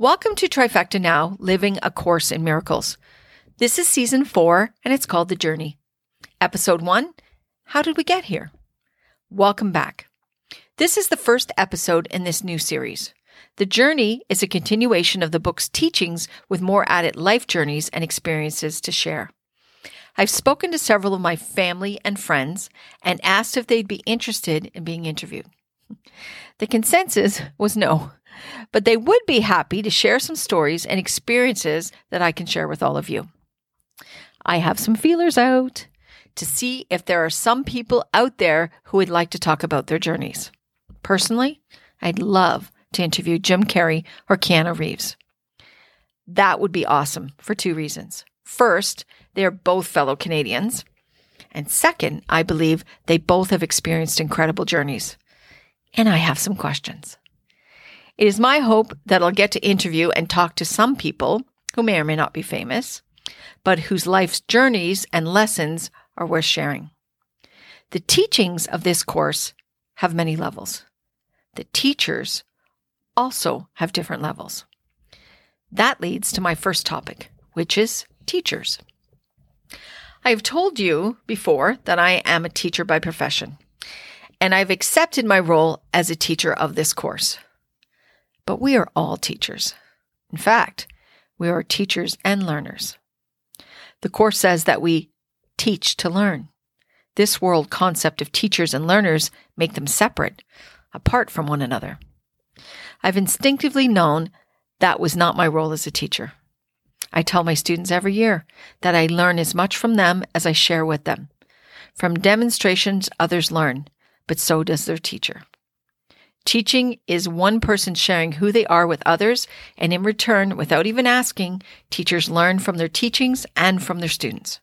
Welcome to Trifecta Now Living a Course in Miracles. This is season four, and it's called The Journey. Episode one How did we get here? Welcome back. This is the first episode in this new series. The Journey is a continuation of the book's teachings with more added life journeys and experiences to share. I've spoken to several of my family and friends and asked if they'd be interested in being interviewed. The consensus was no, but they would be happy to share some stories and experiences that I can share with all of you. I have some feelers out to see if there are some people out there who would like to talk about their journeys. Personally, I'd love to interview Jim Carrey or Keanu Reeves. That would be awesome for two reasons. First, they are both fellow Canadians. And second, I believe they both have experienced incredible journeys. And I have some questions. It is my hope that I'll get to interview and talk to some people who may or may not be famous, but whose life's journeys and lessons are worth sharing. The teachings of this course have many levels. The teachers also have different levels. That leads to my first topic, which is teachers. I have told you before that I am a teacher by profession, and I've accepted my role as a teacher of this course. But we are all teachers. In fact, we are teachers and learners. The course says that we teach to learn. This world concept of teachers and learners make them separate, apart from one another. I've instinctively known that was not my role as a teacher. I tell my students every year that I learn as much from them as I share with them. From demonstrations, others learn, but so does their teacher. Teaching is one person sharing who they are with others, and in return, without even asking, teachers learn from their teachings and from their students.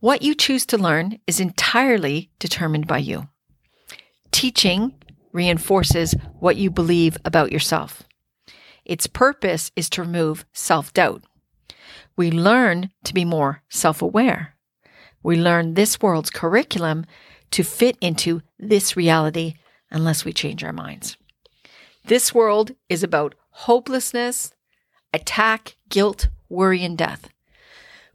What you choose to learn is entirely determined by you. Teaching reinforces what you believe about yourself. Its purpose is to remove self doubt. We learn to be more self aware. We learn this world's curriculum to fit into this reality unless we change our minds. This world is about hopelessness, attack, guilt, worry, and death,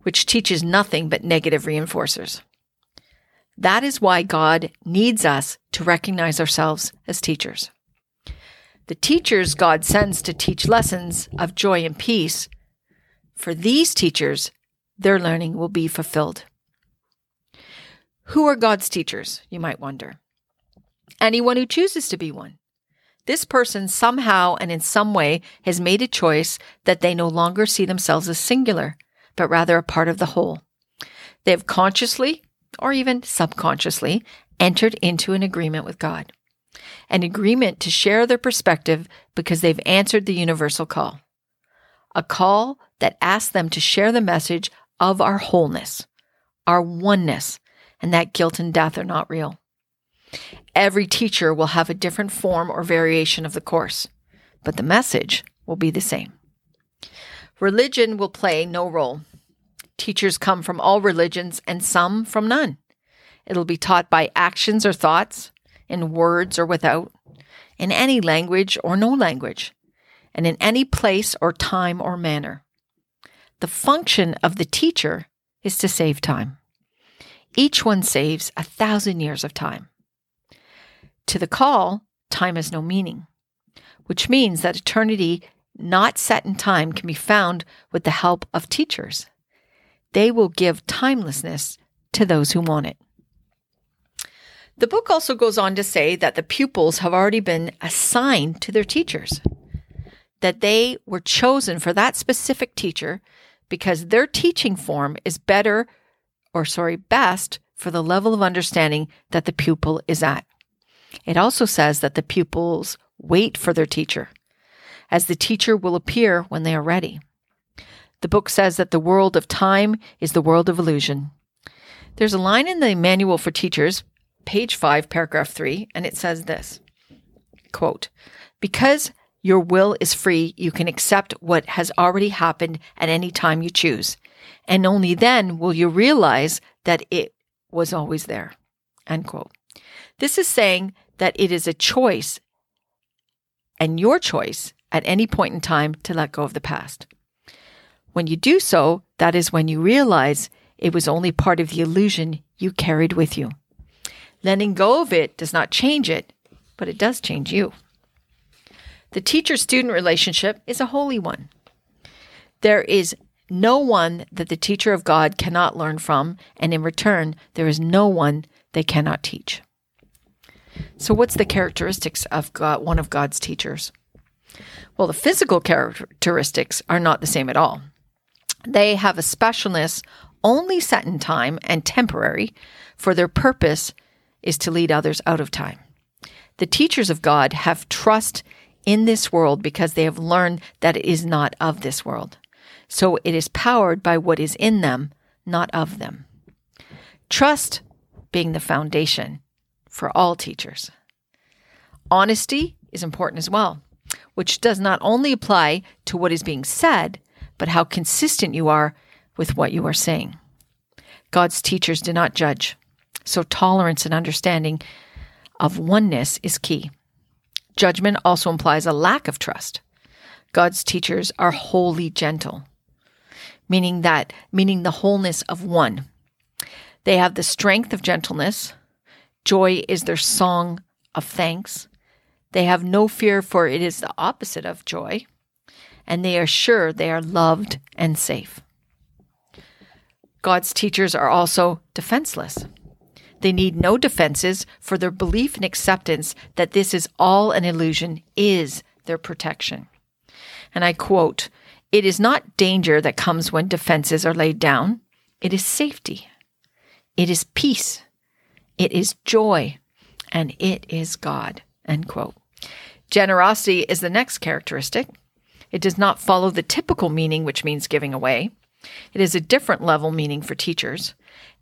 which teaches nothing but negative reinforcers. That is why God needs us to recognize ourselves as teachers. The teachers God sends to teach lessons of joy and peace, for these teachers, their learning will be fulfilled. Who are God's teachers, you might wonder? Anyone who chooses to be one. This person somehow and in some way has made a choice that they no longer see themselves as singular, but rather a part of the whole. They have consciously or even subconsciously entered into an agreement with God, an agreement to share their perspective because they've answered the universal call, a call that asks them to share the message of our wholeness, our oneness, and that guilt and death are not real. Every teacher will have a different form or variation of the course, but the message will be the same. Religion will play no role. Teachers come from all religions and some from none. It'll be taught by actions or thoughts, in words or without, in any language or no language, and in any place or time or manner. The function of the teacher is to save time. Each one saves a thousand years of time. To the call, time has no meaning, which means that eternity not set in time can be found with the help of teachers. They will give timelessness to those who want it. The book also goes on to say that the pupils have already been assigned to their teachers, that they were chosen for that specific teacher because their teaching form is better, or sorry, best for the level of understanding that the pupil is at. It also says that the pupils wait for their teacher, as the teacher will appear when they are ready. The book says that the world of time is the world of illusion. There's a line in the Manual for Teachers, page 5, paragraph 3, and it says this quote, Because your will is free, you can accept what has already happened at any time you choose. And only then will you realize that it was always there. End quote. This is saying that it is a choice and your choice at any point in time to let go of the past. When you do so, that is when you realize it was only part of the illusion you carried with you. Letting go of it does not change it, but it does change you. The teacher student relationship is a holy one. There is no one that the teacher of God cannot learn from, and in return, there is no one they cannot teach. So, what's the characteristics of God, one of God's teachers? Well, the physical characteristics are not the same at all. They have a specialness only set in time and temporary, for their purpose is to lead others out of time. The teachers of God have trust in this world because they have learned that it is not of this world. So it is powered by what is in them, not of them. Trust being the foundation for all teachers. Honesty is important as well, which does not only apply to what is being said, but how consistent you are with what you are saying. God's teachers do not judge, so tolerance and understanding of oneness is key. Judgment also implies a lack of trust. God's teachers are wholly gentle, meaning that meaning the wholeness of one. They have the strength of gentleness. Joy is their song of thanks. They have no fear, for it is the opposite of joy, and they are sure they are loved and safe. God's teachers are also defenseless. They need no defenses, for their belief and acceptance that this is all an illusion is their protection. And I quote, It is not danger that comes when defenses are laid down, it is safety, it is peace, it is joy, and it is God. End quote. Generosity is the next characteristic. It does not follow the typical meaning, which means giving away. It is a different level meaning for teachers.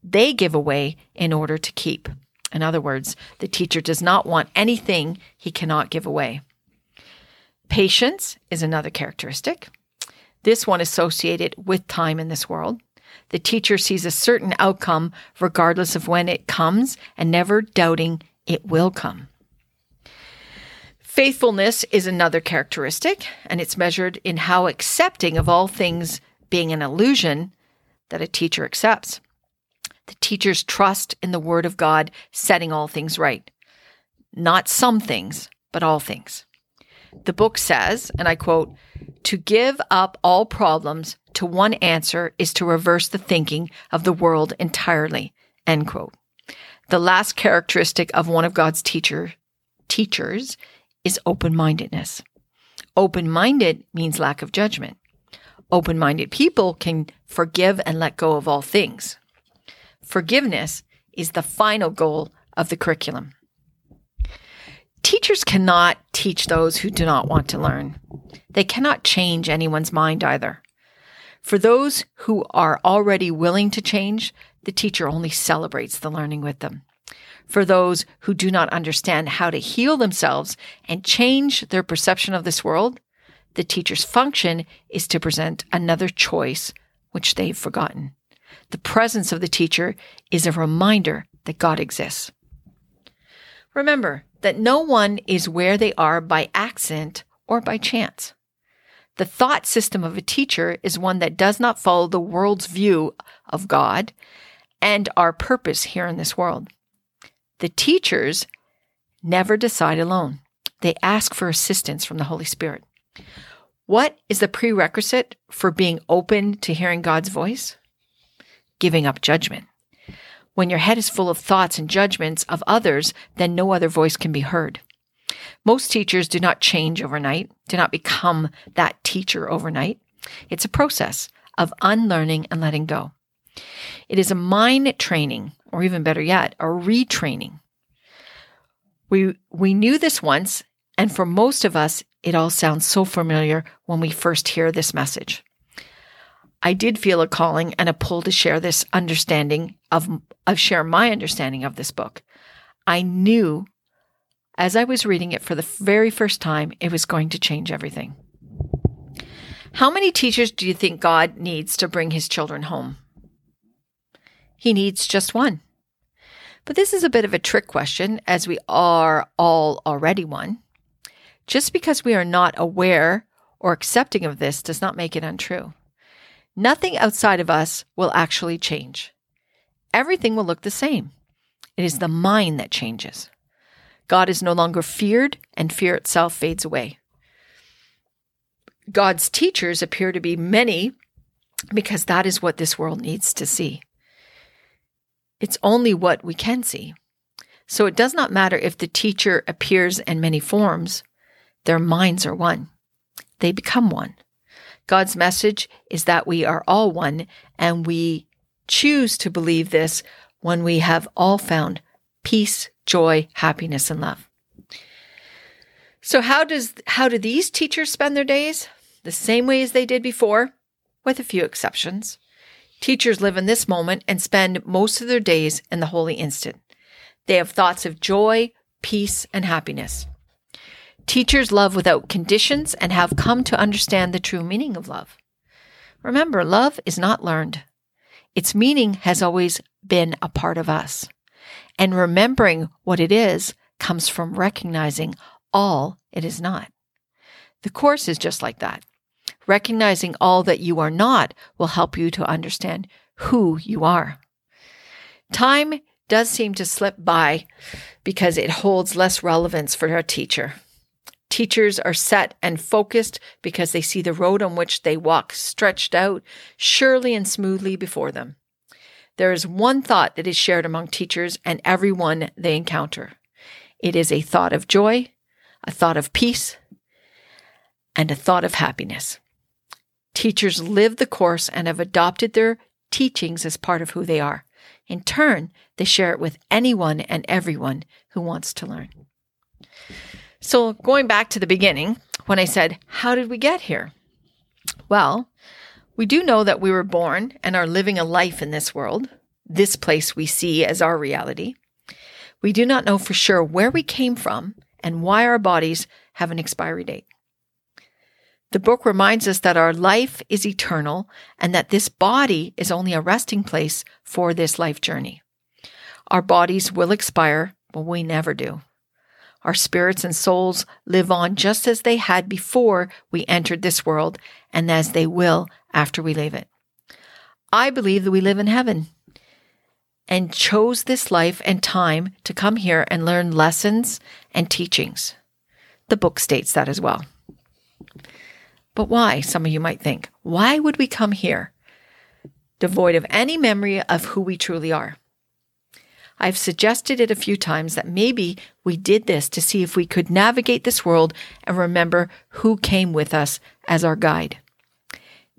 They give away in order to keep. In other words, the teacher does not want anything he cannot give away. Patience is another characteristic. This one associated with time in this world. The teacher sees a certain outcome regardless of when it comes and never doubting it will come. Faithfulness is another characteristic, and it's measured in how accepting of all things being an illusion that a teacher accepts. The teacher's trust in the Word of God setting all things right. Not some things, but all things. The book says, and I quote, to give up all problems to one answer is to reverse the thinking of the world entirely. End quote. The last characteristic of one of God's teacher, teachers is open mindedness. Open minded means lack of judgment. Open minded people can forgive and let go of all things. Forgiveness is the final goal of the curriculum. Teachers cannot teach those who do not want to learn. They cannot change anyone's mind either. For those who are already willing to change, the teacher only celebrates the learning with them. For those who do not understand how to heal themselves and change their perception of this world, the teacher's function is to present another choice which they've forgotten. The presence of the teacher is a reminder that God exists. Remember that no one is where they are by accident or by chance. The thought system of a teacher is one that does not follow the world's view of God and our purpose here in this world. The teachers never decide alone. They ask for assistance from the Holy Spirit. What is the prerequisite for being open to hearing God's voice? Giving up judgment. When your head is full of thoughts and judgments of others, then no other voice can be heard. Most teachers do not change overnight, do not become that teacher overnight. It's a process of unlearning and letting go. It is a mind training, or even better yet, a retraining. We, we knew this once, and for most of us, it all sounds so familiar when we first hear this message. I did feel a calling and a pull to share this understanding of, of share my understanding of this book. I knew as I was reading it for the very first time, it was going to change everything. How many teachers do you think God needs to bring his children home? He needs just one. But this is a bit of a trick question, as we are all already one. Just because we are not aware or accepting of this does not make it untrue. Nothing outside of us will actually change. Everything will look the same. It is the mind that changes. God is no longer feared, and fear itself fades away. God's teachers appear to be many because that is what this world needs to see. It's only what we can see. So it does not matter if the teacher appears in many forms, their minds are one. They become one. God's message is that we are all one, and we choose to believe this when we have all found peace, joy, happiness, and love. So how does how do these teachers spend their days? The same way as they did before, with a few exceptions. Teachers live in this moment and spend most of their days in the holy instant. They have thoughts of joy, peace, and happiness. Teachers love without conditions and have come to understand the true meaning of love. Remember, love is not learned. Its meaning has always been a part of us. And remembering what it is comes from recognizing all it is not. The Course is just like that. Recognizing all that you are not will help you to understand who you are. Time does seem to slip by because it holds less relevance for a teacher. Teachers are set and focused because they see the road on which they walk stretched out surely and smoothly before them. There is one thought that is shared among teachers and everyone they encounter. It is a thought of joy, a thought of peace, and a thought of happiness. Teachers live the course and have adopted their teachings as part of who they are. In turn, they share it with anyone and everyone who wants to learn. So, going back to the beginning, when I said, How did we get here? Well, we do know that we were born and are living a life in this world, this place we see as our reality. We do not know for sure where we came from and why our bodies have an expiry date. The book reminds us that our life is eternal and that this body is only a resting place for this life journey. Our bodies will expire, but we never do. Our spirits and souls live on just as they had before we entered this world and as they will after we leave it. I believe that we live in heaven and chose this life and time to come here and learn lessons and teachings. The book states that as well. But why, some of you might think? Why would we come here devoid of any memory of who we truly are? I've suggested it a few times that maybe we did this to see if we could navigate this world and remember who came with us as our guide.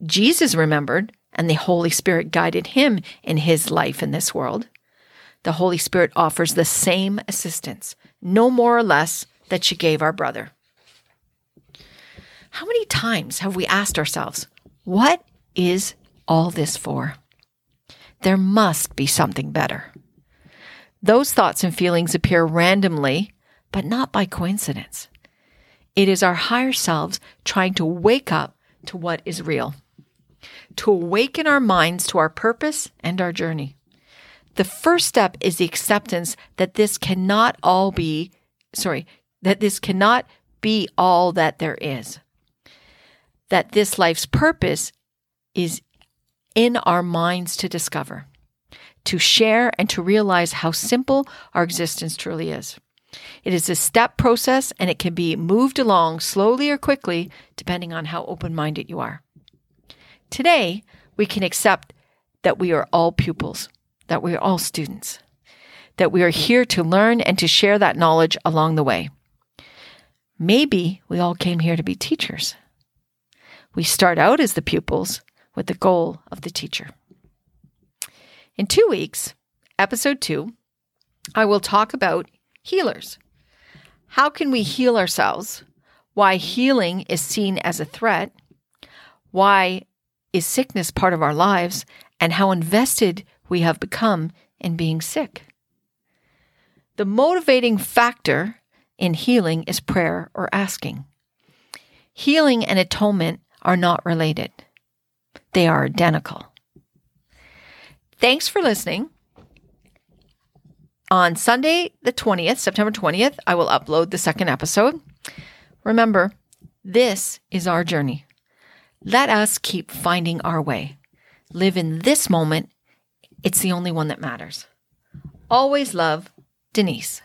Jesus remembered, and the Holy Spirit guided him in his life in this world. The Holy Spirit offers the same assistance, no more or less, that she gave our brother. How many times have we asked ourselves, what is all this for? There must be something better. Those thoughts and feelings appear randomly, but not by coincidence. It is our higher selves trying to wake up to what is real, to awaken our minds to our purpose and our journey. The first step is the acceptance that this cannot all be, sorry, that this cannot be all that there is that this life's purpose is in our minds to discover, to share, and to realize how simple our existence truly is. It is a step process and it can be moved along slowly or quickly, depending on how open minded you are. Today, we can accept that we are all pupils, that we are all students, that we are here to learn and to share that knowledge along the way. Maybe we all came here to be teachers. We start out as the pupils with the goal of the teacher. In two weeks, episode two, I will talk about healers. How can we heal ourselves? Why healing is seen as a threat? Why is sickness part of our lives? And how invested we have become in being sick. The motivating factor in healing is prayer or asking. Healing and atonement are not related, they are identical. Thanks for listening. On Sunday, the 20th, September 20th, I will upload the second episode. Remember, this is our journey. Let us keep finding our way. Live in this moment. It's the only one that matters. Always love, Denise.